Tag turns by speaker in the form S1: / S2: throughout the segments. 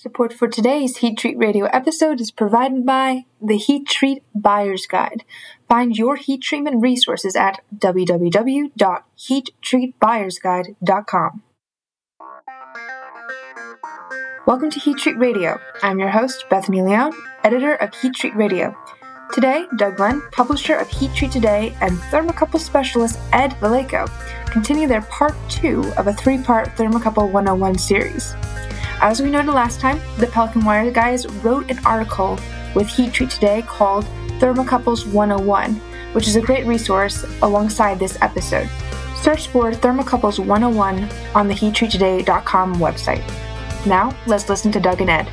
S1: Support for today's Heat Treat Radio episode is provided by the Heat Treat Buyer's Guide. Find your heat treatment resources at www.heattreatbuyersguide.com. Welcome to Heat Treat Radio. I'm your host, Bethany Leone, editor of Heat Treat Radio. Today, Doug Glenn, publisher of Heat Treat Today, and thermocouple specialist Ed Vallejo continue their part two of a three part Thermocouple 101 series. As we noted last time, the Pelican Wire guys wrote an article with Heat Treat Today called Thermocouples 101, which is a great resource alongside this episode. Search for Thermocouples 101 on the heattreattoday.com website. Now, let's listen to Doug and Ed.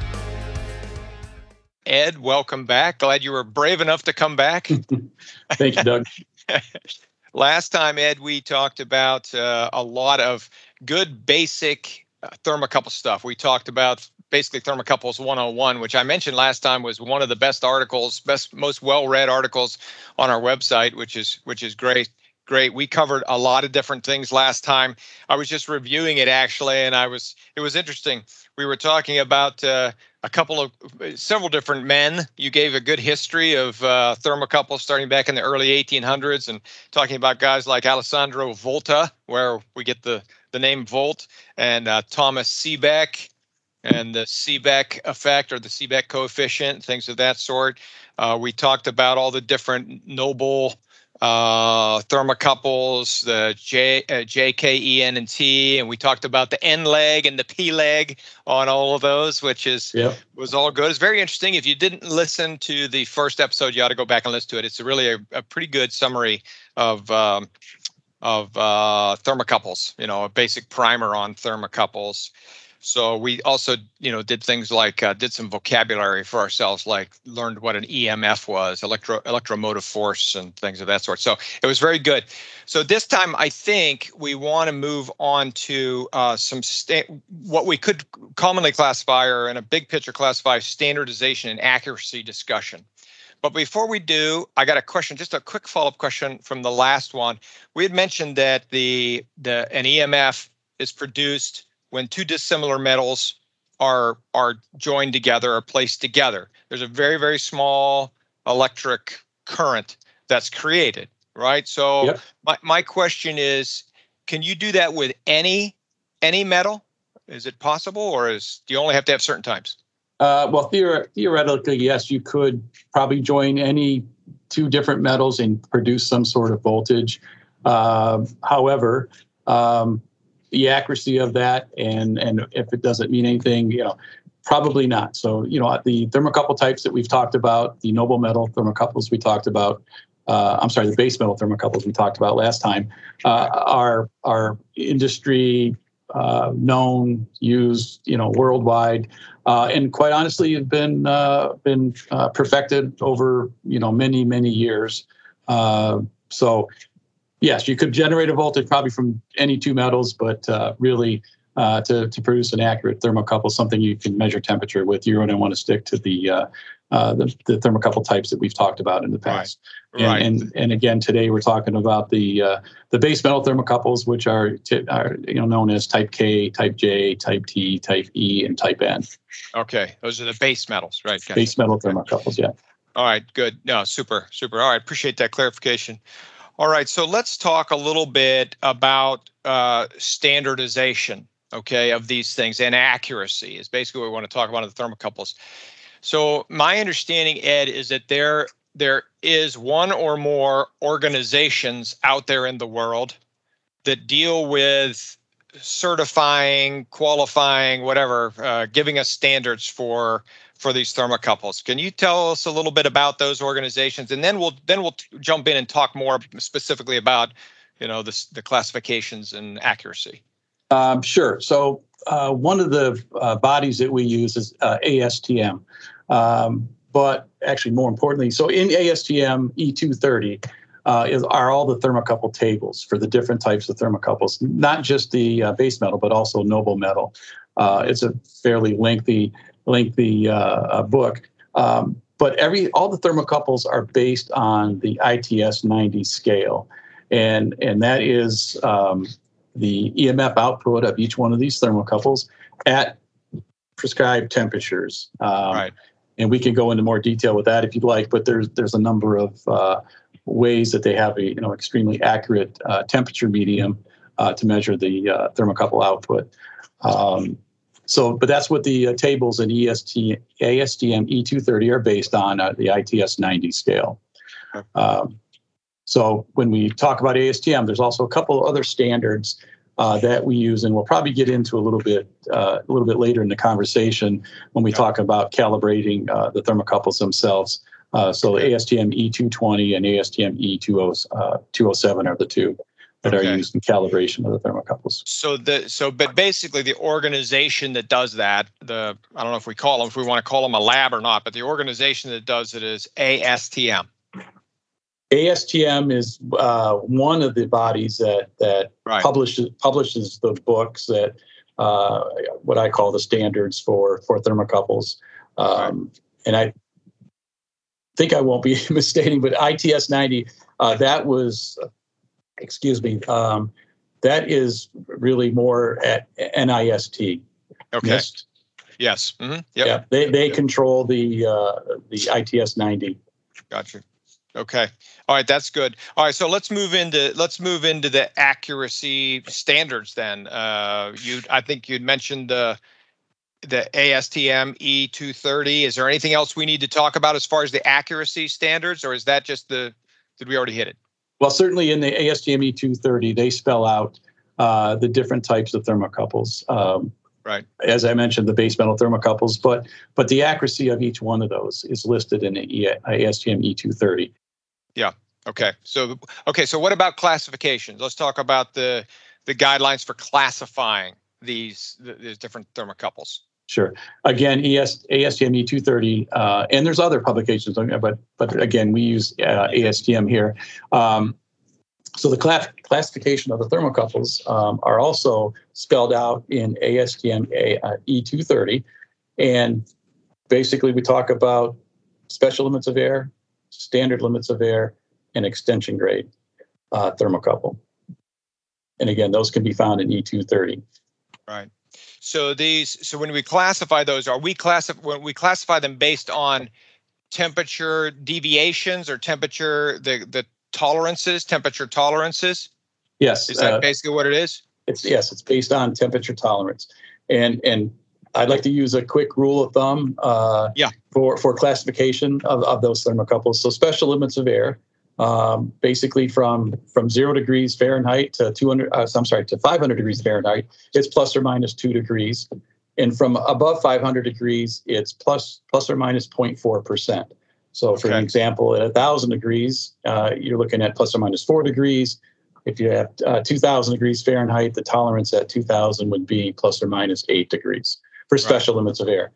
S2: Ed, welcome back. Glad you were brave enough to come back.
S3: Thank you, Doug.
S2: Last time, Ed, we talked about uh, a lot of good basic thermocouple stuff. We talked about basically thermocouples 101 which i mentioned last time was one of the best articles best most well-read articles on our website which is which is great great. We covered a lot of different things last time. I was just reviewing it actually and i was it was interesting. We were talking about uh, a couple of several different men. You gave a good history of uh, thermocouples starting back in the early 1800s and talking about guys like alessandro volta where we get the the name Volt and uh, Thomas Seebeck and the Seebeck effect or the Seebeck coefficient, things of that sort. Uh, we talked about all the different noble uh, thermocouples, the J, uh, J, K, E, N, and T, and we talked about the N leg and the P leg on all of those, which is yep. was all good. It's very interesting. If you didn't listen to the first episode, you ought to go back and listen to it. It's really a, a pretty good summary of um, of uh, thermocouples, you know, a basic primer on thermocouples. So we also, you know, did things like uh, did some vocabulary for ourselves, like learned what an EMF was, electro electromotive force, and things of that sort. So it was very good. So this time, I think we want to move on to uh, some sta- what we could commonly classify, or in a big picture classify, standardization and accuracy discussion. But before we do, I got a question, just a quick follow-up question from the last one. We had mentioned that the the an EMF is produced when two dissimilar metals are are joined together or placed together. There's a very very small electric current that's created, right? So yep. my my question is, can you do that with any any metal? Is it possible, or is do you only have to have certain times?
S3: Uh, well, theor- theoretically, yes, you could probably join any two different metals and produce some sort of voltage. Uh, however, um, the accuracy of that and and if it doesn't mean anything, you know, probably not. So, you know, the thermocouple types that we've talked about, the noble metal thermocouples we talked about, uh, I'm sorry, the base metal thermocouples we talked about last time, uh, are are industry uh, known, used, you know, worldwide, uh, and quite honestly, have been uh, been uh, perfected over you know many many years. Uh, so, yes, you could generate a voltage probably from any two metals, but uh, to, to produce an accurate thermocouple, something you can measure temperature with, you're going to want to stick to the uh, the, the thermocouple types that we've talked about in the past. Right. And, right. and, and again, today we're talking about the uh, the base metal thermocouples, which are, t- are you know known as Type K, Type J, Type T, Type E, and Type N.
S2: Okay, those are the base metals, right?
S3: Gotcha. Base metal thermocouples, yeah.
S2: All right, good. No, super, super. All right, appreciate that clarification. All right, so let's talk a little bit about uh, standardization, okay, of these things and accuracy is basically what we want to talk about in the thermocouples. So my understanding, Ed, is that there there is one or more organizations out there in the world that deal with certifying, qualifying, whatever, uh, giving us standards for for these thermocouples. Can you tell us a little bit about those organizations, and then we'll then we'll jump in and talk more specifically about you know the the classifications and accuracy.
S3: Um, sure. So uh, one of the uh, bodies that we use is uh, ASTM, um, but actually, more importantly, so in ASTM E230 uh, is, are all the thermocouple tables for the different types of thermocouples, not just the uh, base metal, but also noble metal. Uh, it's a fairly lengthy, lengthy book. Um, but every all the thermocouples are based on the ITS 90 scale, and and that is um, the EMF output of each one of these thermocouples at prescribed temperatures.
S2: Um, right.
S3: And we can go into more detail with that if you'd like, but there's there's a number of uh, ways that they have a you know extremely accurate uh, temperature medium uh, to measure the uh, thermocouple output. Um, so, but that's what the uh, tables in EST, ASTM E230 are based on, uh, the ITS 90 scale. Um, so when we talk about ASTM, there's also a couple other standards uh, that we use, and we'll probably get into a little bit uh, a little bit later in the conversation when we talk about calibrating uh, the thermocouples themselves. Uh, so ASTM E220 and ASTM E207 are the two that okay. are used in calibration of the thermocouples.
S2: So the so but basically the organization that does that, the I don't know if we call them if we want to call them a lab or not, but the organization that does it is ASTM.
S3: ASTM is uh, one of the bodies that that right. publishes publishes the books that uh, what I call the standards for for thermocouples, um, right. and I think I won't be misstating, but ITS 90 uh, that was excuse me, um, that is really more at NIST.
S2: Okay. NIST. Yes. Mm-hmm. Yep.
S3: Yeah. They they yep. control the uh, the ITS 90.
S2: Gotcha. Okay. All right, that's good. All right, so let's move into let's move into the accuracy standards then. Uh, you, I think you'd mentioned the the ASTM E230. Is there anything else we need to talk about as far as the accuracy standards, or is that just the? Did we already hit it?
S3: Well, certainly in the ASTM E230, they spell out uh, the different types of thermocouples. Um,
S2: right.
S3: As I mentioned, the base metal thermocouples, but but the accuracy of each one of those is listed in the ASTM E230.
S2: Yeah. Okay. So okay. So what about classifications? Let's talk about the the guidelines for classifying these these different thermocouples.
S3: Sure. Again, ES, ASTM E230, uh, and there's other publications, but but again, we use uh, ASTM here. Um, so the class, classification of the thermocouples um, are also spelled out in ASTM A, uh, E230, and basically we talk about special limits of error, standard limits of air, and extension grade uh, thermocouple. And again, those can be found in E230.
S2: Right. So these, so when we classify those, are we classify when we classify them based on temperature deviations or temperature the the tolerances, temperature tolerances?
S3: Yes.
S2: Is that uh, basically what it is?
S3: It's yes, it's based on temperature tolerance, and and I'd like to use a quick rule of thumb. Uh,
S2: yeah.
S3: For for classification of, of those thermocouples, so special limits of air, um, basically from from zero degrees Fahrenheit to 200. Uh, I'm sorry, to 500 degrees Fahrenheit, it's plus or minus two degrees, and from above 500 degrees, it's plus plus or minus minus 0.4 percent. So, for okay. an example, at 1,000 degrees, uh, you're looking at plus or minus four degrees. If you have uh, 2,000 degrees Fahrenheit, the tolerance at 2,000 would be plus or minus eight degrees for special right. limits of air.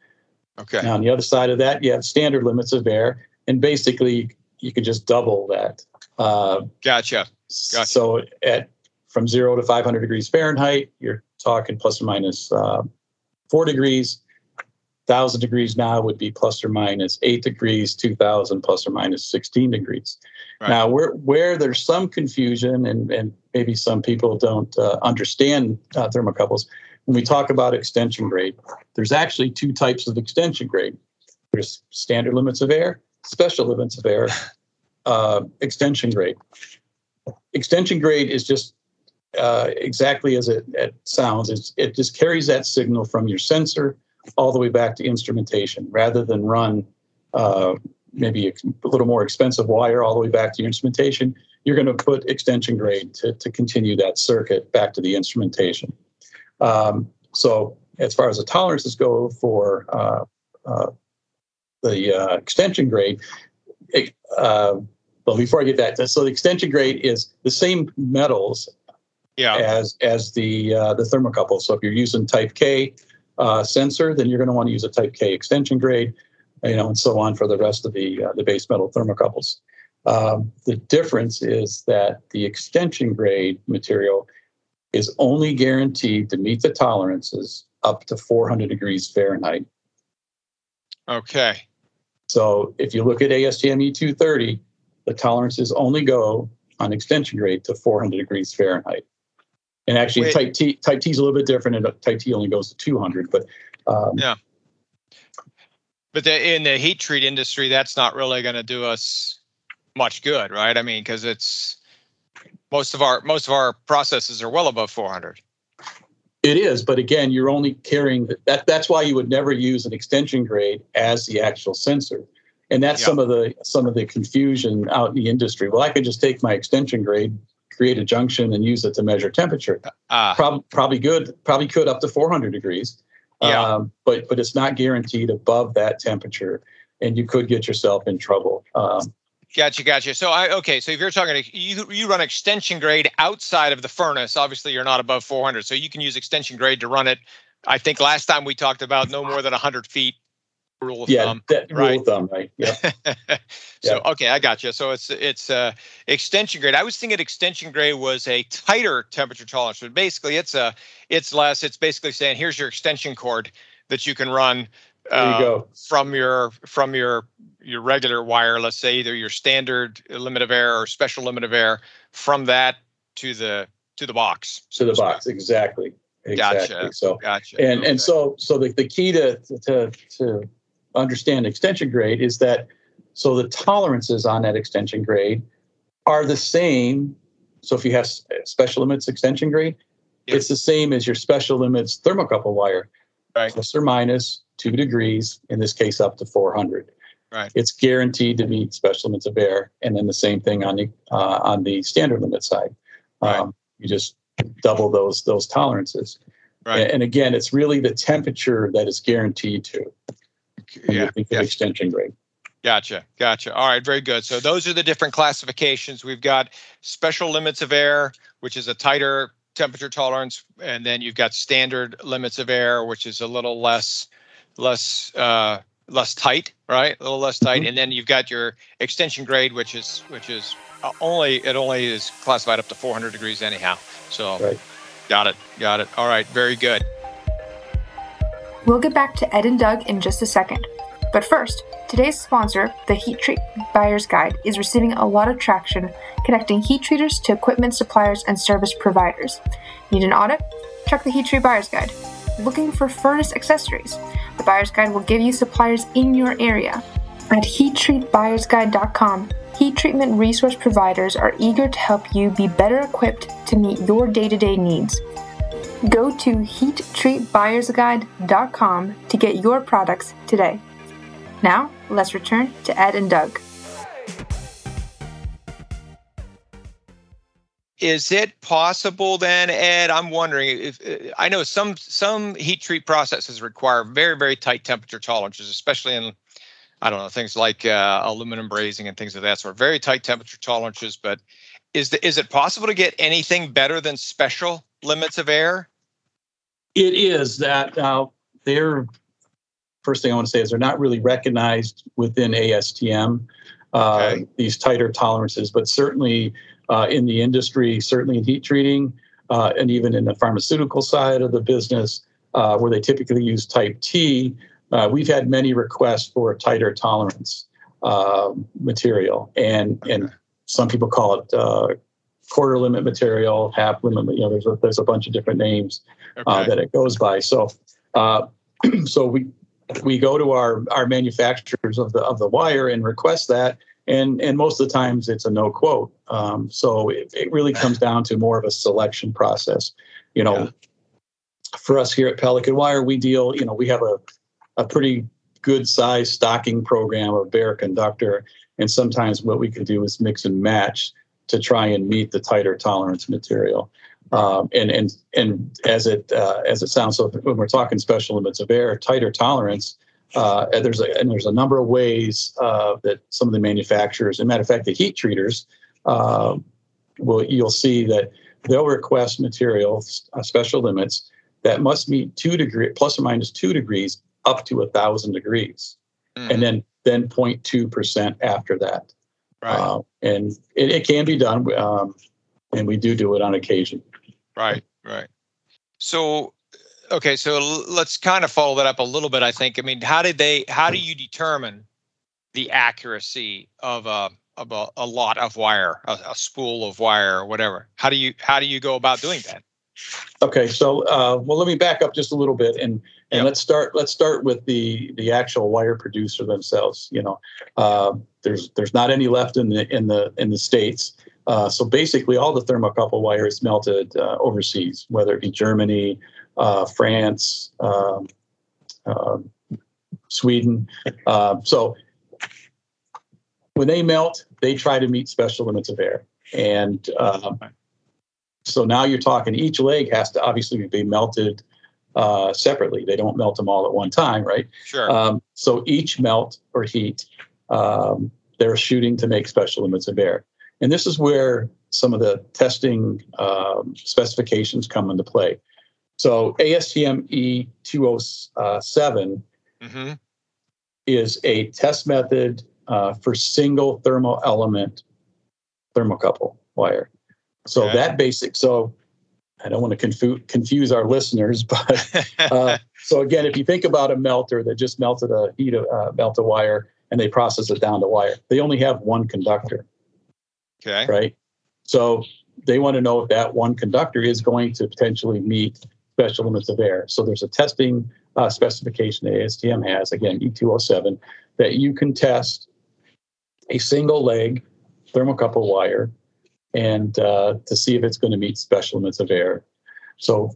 S2: Okay.
S3: Now, on the other side of that, you have standard limits of air, and basically you could just double that.
S2: Uh, gotcha.
S3: gotcha. So at from zero to 500 degrees Fahrenheit, you're talking plus or minus uh, four degrees. 1000 degrees now would be plus or minus 8 degrees 2000 plus or minus 16 degrees right. now where where there's some confusion and and maybe some people don't uh, understand uh, thermocouples when we talk about extension grade there's actually two types of extension grade there's standard limits of error special limits of error uh, extension grade. Extension grade is just uh, exactly as it, it sounds. It's, it just carries that signal from your sensor all the way back to instrumentation rather than run uh, maybe a little more expensive wire all the way back to your instrumentation. You're going to put extension grade to, to continue that circuit back to the instrumentation. Um, so, as far as the tolerances go for uh, uh, the uh, extension grade. Uh, well, before I get that, so the extension grade is the same metals
S2: yeah.
S3: as as the uh, the thermocouple. So if you're using Type K uh, sensor, then you're going to want to use a Type K extension grade, you know, and so on for the rest of the uh, the base metal thermocouples. Um, the difference is that the extension grade material is only guaranteed to meet the tolerances up to 400 degrees Fahrenheit.
S2: Okay.
S3: So if you look at ASTM E230, the tolerances only go on extension grade to 400 degrees Fahrenheit. And actually, Wait. type T type T is a little bit different, and type T only goes to 200. But um,
S2: yeah, But the, in the heat treat industry, that's not really going to do us much good, right? I mean, because it's most of our most of our processes are well above 400.
S3: It is, but again, you're only carrying that. That's why you would never use an extension grade as the actual sensor, and that's some of the some of the confusion out in the industry. Well, I could just take my extension grade, create a junction, and use it to measure temperature. Uh, probably probably good, probably could up to 400 degrees. Yeah. Um, but but it's not guaranteed above that temperature, and you could get yourself in trouble. Um,
S2: Gotcha, gotcha. So I okay. So if you're talking, you you run extension grade outside of the furnace. Obviously, you're not above 400, so you can use extension grade to run it. I think last time we talked about no more than 100 feet rule of
S3: yeah,
S2: thumb.
S3: That, rule right? of thumb, right? Yeah.
S2: so yeah. okay, I got you. So it's it's uh, extension grade. I was thinking extension grade was a tighter temperature tolerance, but basically it's a it's less. It's basically saying here's your extension cord that you can run
S3: there you uh, go.
S2: from your from your your regular wire, let's say either your standard limit of error or special limit of error, from that to the to the box.
S3: To the box, exactly. Exactly.
S2: Gotcha.
S3: So
S2: gotcha.
S3: And okay. and so so the, the key to to to understand extension grade is that so the tolerances on that extension grade are the same. So if you have special limits extension grade, it's the same as your special limits thermocouple wire.
S2: Right.
S3: Plus or minus two degrees, in this case up to 400.
S2: Right.
S3: It's guaranteed to meet special limits of air, and then the same thing on the uh, on the standard limit side. Right. Um, you just double those those tolerances.
S2: Right.
S3: And, again, it's really the temperature that is guaranteed to.
S2: Yeah.
S3: yeah. Extension grade.
S2: Gotcha. Gotcha. All right. Very good. So those are the different classifications. We've got special limits of air, which is a tighter temperature tolerance, and then you've got standard limits of air, which is a little less less uh, less tight, right? A little less tight, mm-hmm. and then you've got your extension grade, which is which is uh, only it only is classified up to 400 degrees anyhow. So,
S3: right.
S2: got it, got it. All right, very good.
S1: We'll get back to Ed and Doug in just a second, but first, today's sponsor, the Heat Treat Buyer's Guide, is receiving a lot of traction, connecting heat treaters to equipment suppliers and service providers. Need an audit? Check the Heat Treat Buyer's Guide looking for furnace accessories. The Buyer's Guide will give you suppliers in your area. At heattreatbuyersguide.com, heat treatment resource providers are eager to help you be better equipped to meet your day to day needs. Go to heattreatbuyersguide.com to get your products today. Now, let's return to Ed and Doug.
S2: is it possible then ed i'm wondering if i know some some heat treat processes require very very tight temperature tolerances especially in i don't know things like uh, aluminum brazing and things of that sort very tight temperature tolerances but is the, is it possible to get anything better than special limits of air?
S3: it is that uh, they're first thing i want to say is they're not really recognized within astm uh, okay. these tighter tolerances but certainly uh, in the industry, certainly in heat treating, uh, and even in the pharmaceutical side of the business, uh, where they typically use type T. Uh, we've had many requests for a tighter tolerance uh, material, and and some people call it uh, quarter limit material, half limit. You know, there's a, there's a bunch of different names okay. that it goes by. So so we we go to our our manufacturers of the of the wire and request that and and most of the times it's a no quote. Um, so it, it, really comes down to more of a selection process. You know, yeah. for us here at Pelican Wire, we deal. You know, we have a a pretty good size stocking program of bare conductor, and sometimes what we can do is mix and match to try and meet the tighter tolerance material. Um, and and and as it uh, as it sounds, so when we're talking special limits of air, tighter tolerance uh, and there's a and there's a number of ways uh, that some of the manufacturers, and matter of fact, the heat treaters, uh, will you'll see that they'll request materials, uh, special limits that must meet two degree plus or minus two degrees up to a thousand degrees, mm. and then then 0.2 percent after that.
S2: Right. Uh,
S3: and it, it, can be done, um, and we do do it on occasion.
S2: Right. Right. So okay, so let's kind of follow that up a little bit. I think. I mean, how did they? How do you determine the accuracy of a of a, a lot of wire, a, a, spool of wire, or whatever? How do you how do you go about doing that?
S3: Okay, so uh, well, let me back up just a little bit and And
S2: Yep.
S3: let's start. Let's start with the the actual wire producer themselves. You know, uh, there's there's not any left in the in the in the states. Uh, so basically, all the thermocouple wire is melted uh, overseas, whether it be Germany, uh, France, um, um, Sweden. Uh, so when they melt, they try to meet special limits of air, and um, so now you're talking each leg has to obviously be melted uh, separately. They don't melt them all at one time, right?
S2: Sure.
S3: Um, so each melt or heat, um, they're shooting to make special limits of air. And this is where some of the testing um, specifications come into play. So ASTM E207
S2: hmm
S3: is a test method uh, for single thermal element thermocouple wire. So
S2: Okay.
S3: that basic, so I don't want to confu- confuse our listeners, but uh, so again, if you think about a melter that just melted a heat of, uh, melt a wire and they process it down to wire, they only have one conductor,
S2: okay.
S3: right? So they want to know if that one conductor is going to potentially meet special limits of air. So there's a testing uh, specification that ASTM has, again, E207, that you can test a single leg thermocouple wire and uh, to see if it's going to meet special limits of air. So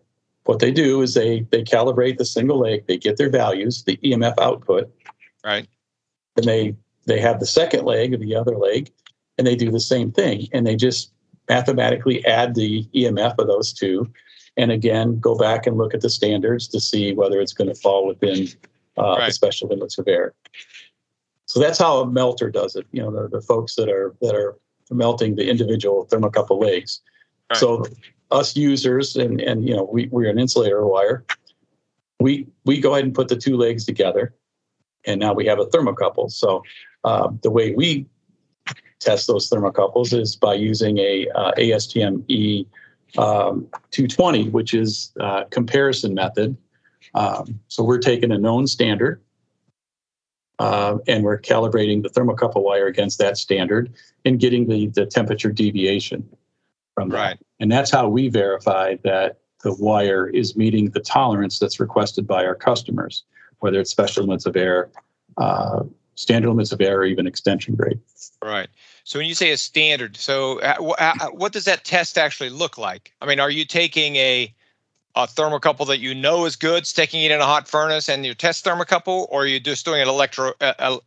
S3: what they do is they they calibrate the single leg, they get their values, the EMF output,
S2: Right.
S3: and they they have the second leg or the other leg, and they do the same thing, and they just mathematically add the EMF of those two, and again go back and look at the standards to see whether it's going to fall within uh, the special limits of air. So that's how a melter does it. You know, the, the folks that are that are melting the individual thermocouple legs.
S2: Right.
S3: So us users and and you know we we're an insulator wire. We we go ahead and put the two legs together, and now we have a thermocouple. So uh, the way we test those thermocouples is by using a uh, ASTM E um, 220, which is uh, comparison method. Um, so we're taking a known standard uh, and we're calibrating the thermocouple wire against that standard and getting the, the temperature deviation from that.
S2: Right.
S3: And that's how we verify that the wire is meeting the tolerance that's requested by our customers, whether it's special limits of air, uh, standard limits of air, or even extension grade.
S2: Right. So when you say a standard, so uh, wh- uh, what does that test actually look like? I mean, are you taking a a thermocouple that you know is good, sticking it in a hot furnace, and your test thermocouple, or are you just doing it electro uh,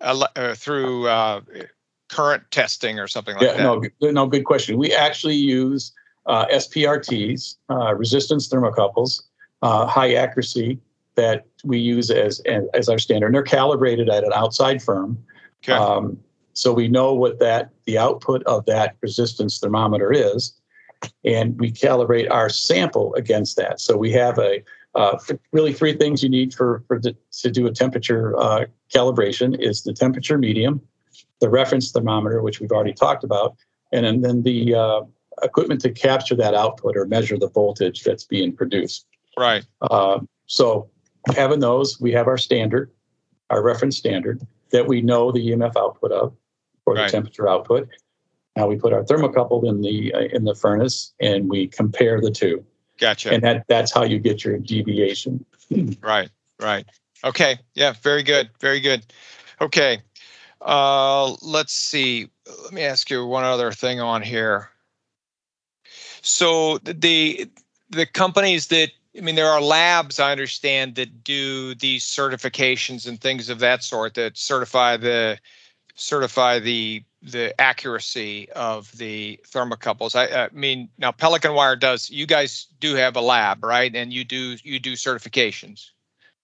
S2: uh, uh, through uh, current testing or something like
S3: yeah,
S2: that?
S3: no, good- no, good question. We actually use uh, SPRTs, uh, resistance thermocouples, uh, high accuracy that we use as as our standard. And they're calibrated at an outside firm,
S2: Okay.
S3: um, so we know what that the output of that resistance thermometer is, and we calibrate our sample against that. So we have a uh, really three things you need for for the, to do a temperature uh, calibration is the temperature medium, the reference thermometer, which we've already talked about, and then, then the uh, equipment to capture that output or measure the voltage that's being produced.
S2: right.
S3: Uh, so having those, we have our standard, our reference standard that we know the EMF output of or the temperature output. Now we put our thermocouple in the uh, in the furnace and we compare the two,
S2: Gotcha.
S3: and that that's how you get your deviation.
S2: Right, right. Okay. Yeah, very good. Very good. Okay. Uh let's see. Let me ask you one other thing on here. So the the companies that I mean there are labs I understand that do these certifications and things of that sort that certify the certify the the accuracy of the thermocouples. I, I mean now Pelican Wire does you guys do have a lab, right? And you do you do certifications.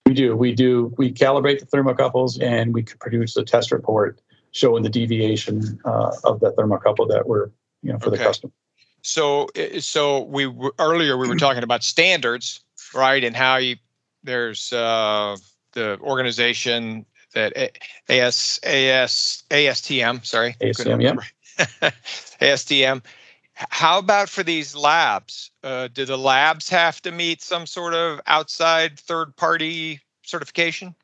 S3: We do, we do, we calibrate the thermocouples and we could produce a test report showing the deviation uh, of the thermocouple that we're you know for the
S2: Okay.
S3: customer.
S2: So, so we were, earlier we were talking about standards, right? And how you there's uh, the organization that A- AS AS ASTM, sorry,
S3: ASTM, yeah.
S2: ASTM. How about for these labs? Uh, do the labs have to meet some sort of outside third party certification?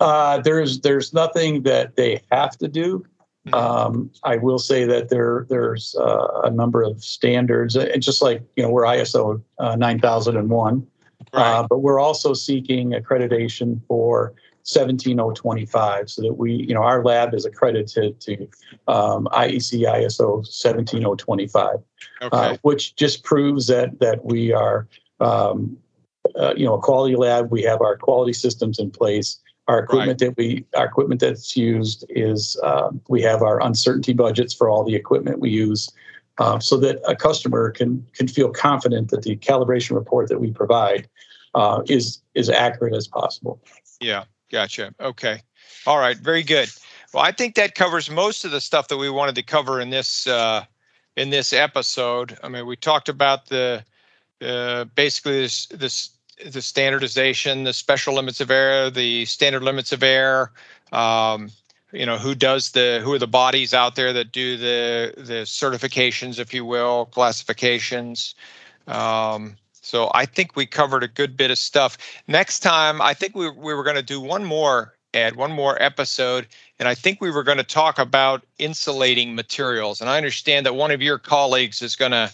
S3: Uh, there's there's nothing that they have to do.
S2: Mhm.
S3: Um, I will say that there there's uh, a number of standards, and just like you know we're ISO uh, 9001, Right. Uh, but we're also seeking accreditation for 17025 so that we, you know, our lab is accredited to um, IEC ISO 17025, okay. uh, which just proves that that we are, um, uh, you know, a quality lab. We have our quality systems in place. Our equipment right. that we, our equipment that's used is, um, we have our uncertainty budgets for all the equipment we use. Uh, so that a customer can can feel confident that the calibration report that we provide uh, is is accurate as possible.
S2: Yeah, gotcha. Okay, all right, very good. Well, I think that covers most of the stuff that we wanted to cover in this uh, in this episode. I mean, we talked about the uh, basically this this the standardization, the special limits of error, the standard limits of error. Um, you know who does the who are the bodies out there that do the the certifications if you will classifications um, so i think we covered a good bit of stuff next time i think we, we were going to do one more ed one more episode and i think we were going to talk about insulating materials and i understand that one of your colleagues is going to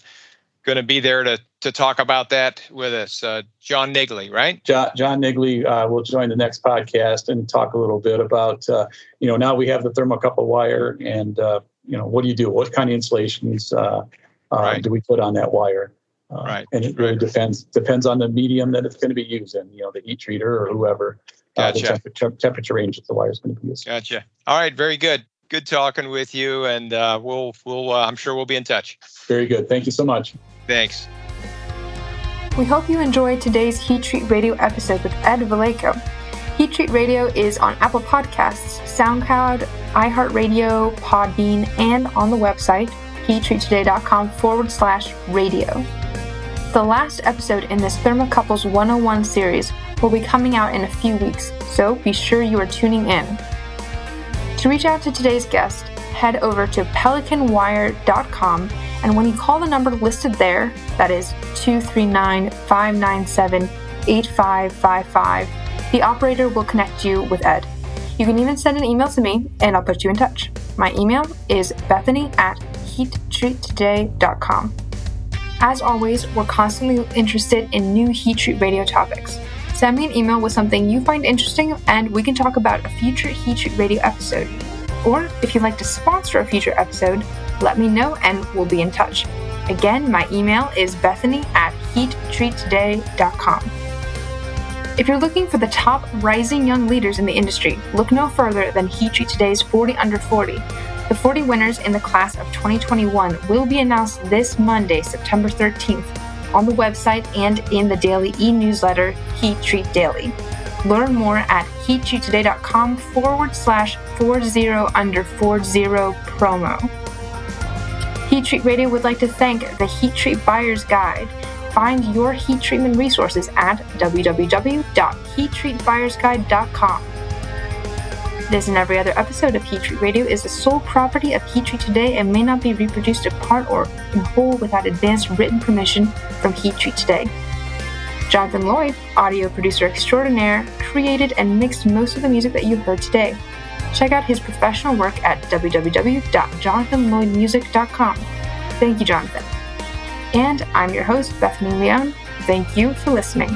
S2: going to be there to to talk about that with us. Uh, John Nigley, right?
S3: John, John Nigley uh, will join the next podcast and talk a little bit about, uh, you know, now we have the thermocouple wire and, uh, you know, what do you do? What kind of insulations uh, uh, right. do we put on that wire?
S2: Uh, right.
S3: And it really
S2: right.
S3: depends depends on the medium that it's going to be used in, you know, the heat treater or whoever.
S2: Uh, gotcha.
S3: the temperature, temperature range that the wire is going to be used.
S2: Gotcha. All right. Very good. Good talking with you, and uh, we'll we'll I'm sure we'll be in touch.
S3: Very good. Thank you so much.
S2: Thanks.
S1: We hope you enjoyed today's Heat Treat Radio episode with Ed Vallejo. Heat Treat Radio is on Apple Podcasts, SoundCloud, iHeartRadio, Podbean, and on the website heattreattoday.com forward slash radio. The last episode in this Thermocouples 101 series will be coming out in a few weeks, so be sure you are tuning in. To reach out to today's guest, head over to pelicanwire.com and when you call the number listed there, that is 239 597 8555, the operator will connect you with Ed. You can even send an email to me and I'll put you in touch. My email is bethany at heattreattoday.com. As always, we're constantly interested in new Heat Treat radio topics. Send me an email with something you find interesting and we can talk about a future Heat Treat radio episode. Or if you'd like to sponsor a future episode, let me know and we'll be in touch. Again, my email is bethany at heattreattoday.com. If you're looking for the top rising young leaders in the industry, look no further than Heat Treat Today's 40 Under 40. The 40 winners in the class of 2021 will be announced this Monday, September 13th, on the website and in the daily e newsletter Heat Treat Daily. Learn more at heattreattoday.com forward slash 40 under 40 promo. Heat Treat Radio would like to thank the Heat Treat Buyer's Guide. Find your heat treatment resources at www.heattreatbuyersguide.com. This and every other episode of Heat Treat Radio is the sole property of Heat Treat Today and may not be reproduced in part or in whole without advanced written permission from Heat Treat Today. Jonathan Lloyd, audio producer extraordinaire, created and mixed most of the music that you heard today. Check out his professional work at www.jonathanlloydmusic.com. Thank you, Jonathan. And I'm your host, Bethany Leone. Thank you for listening.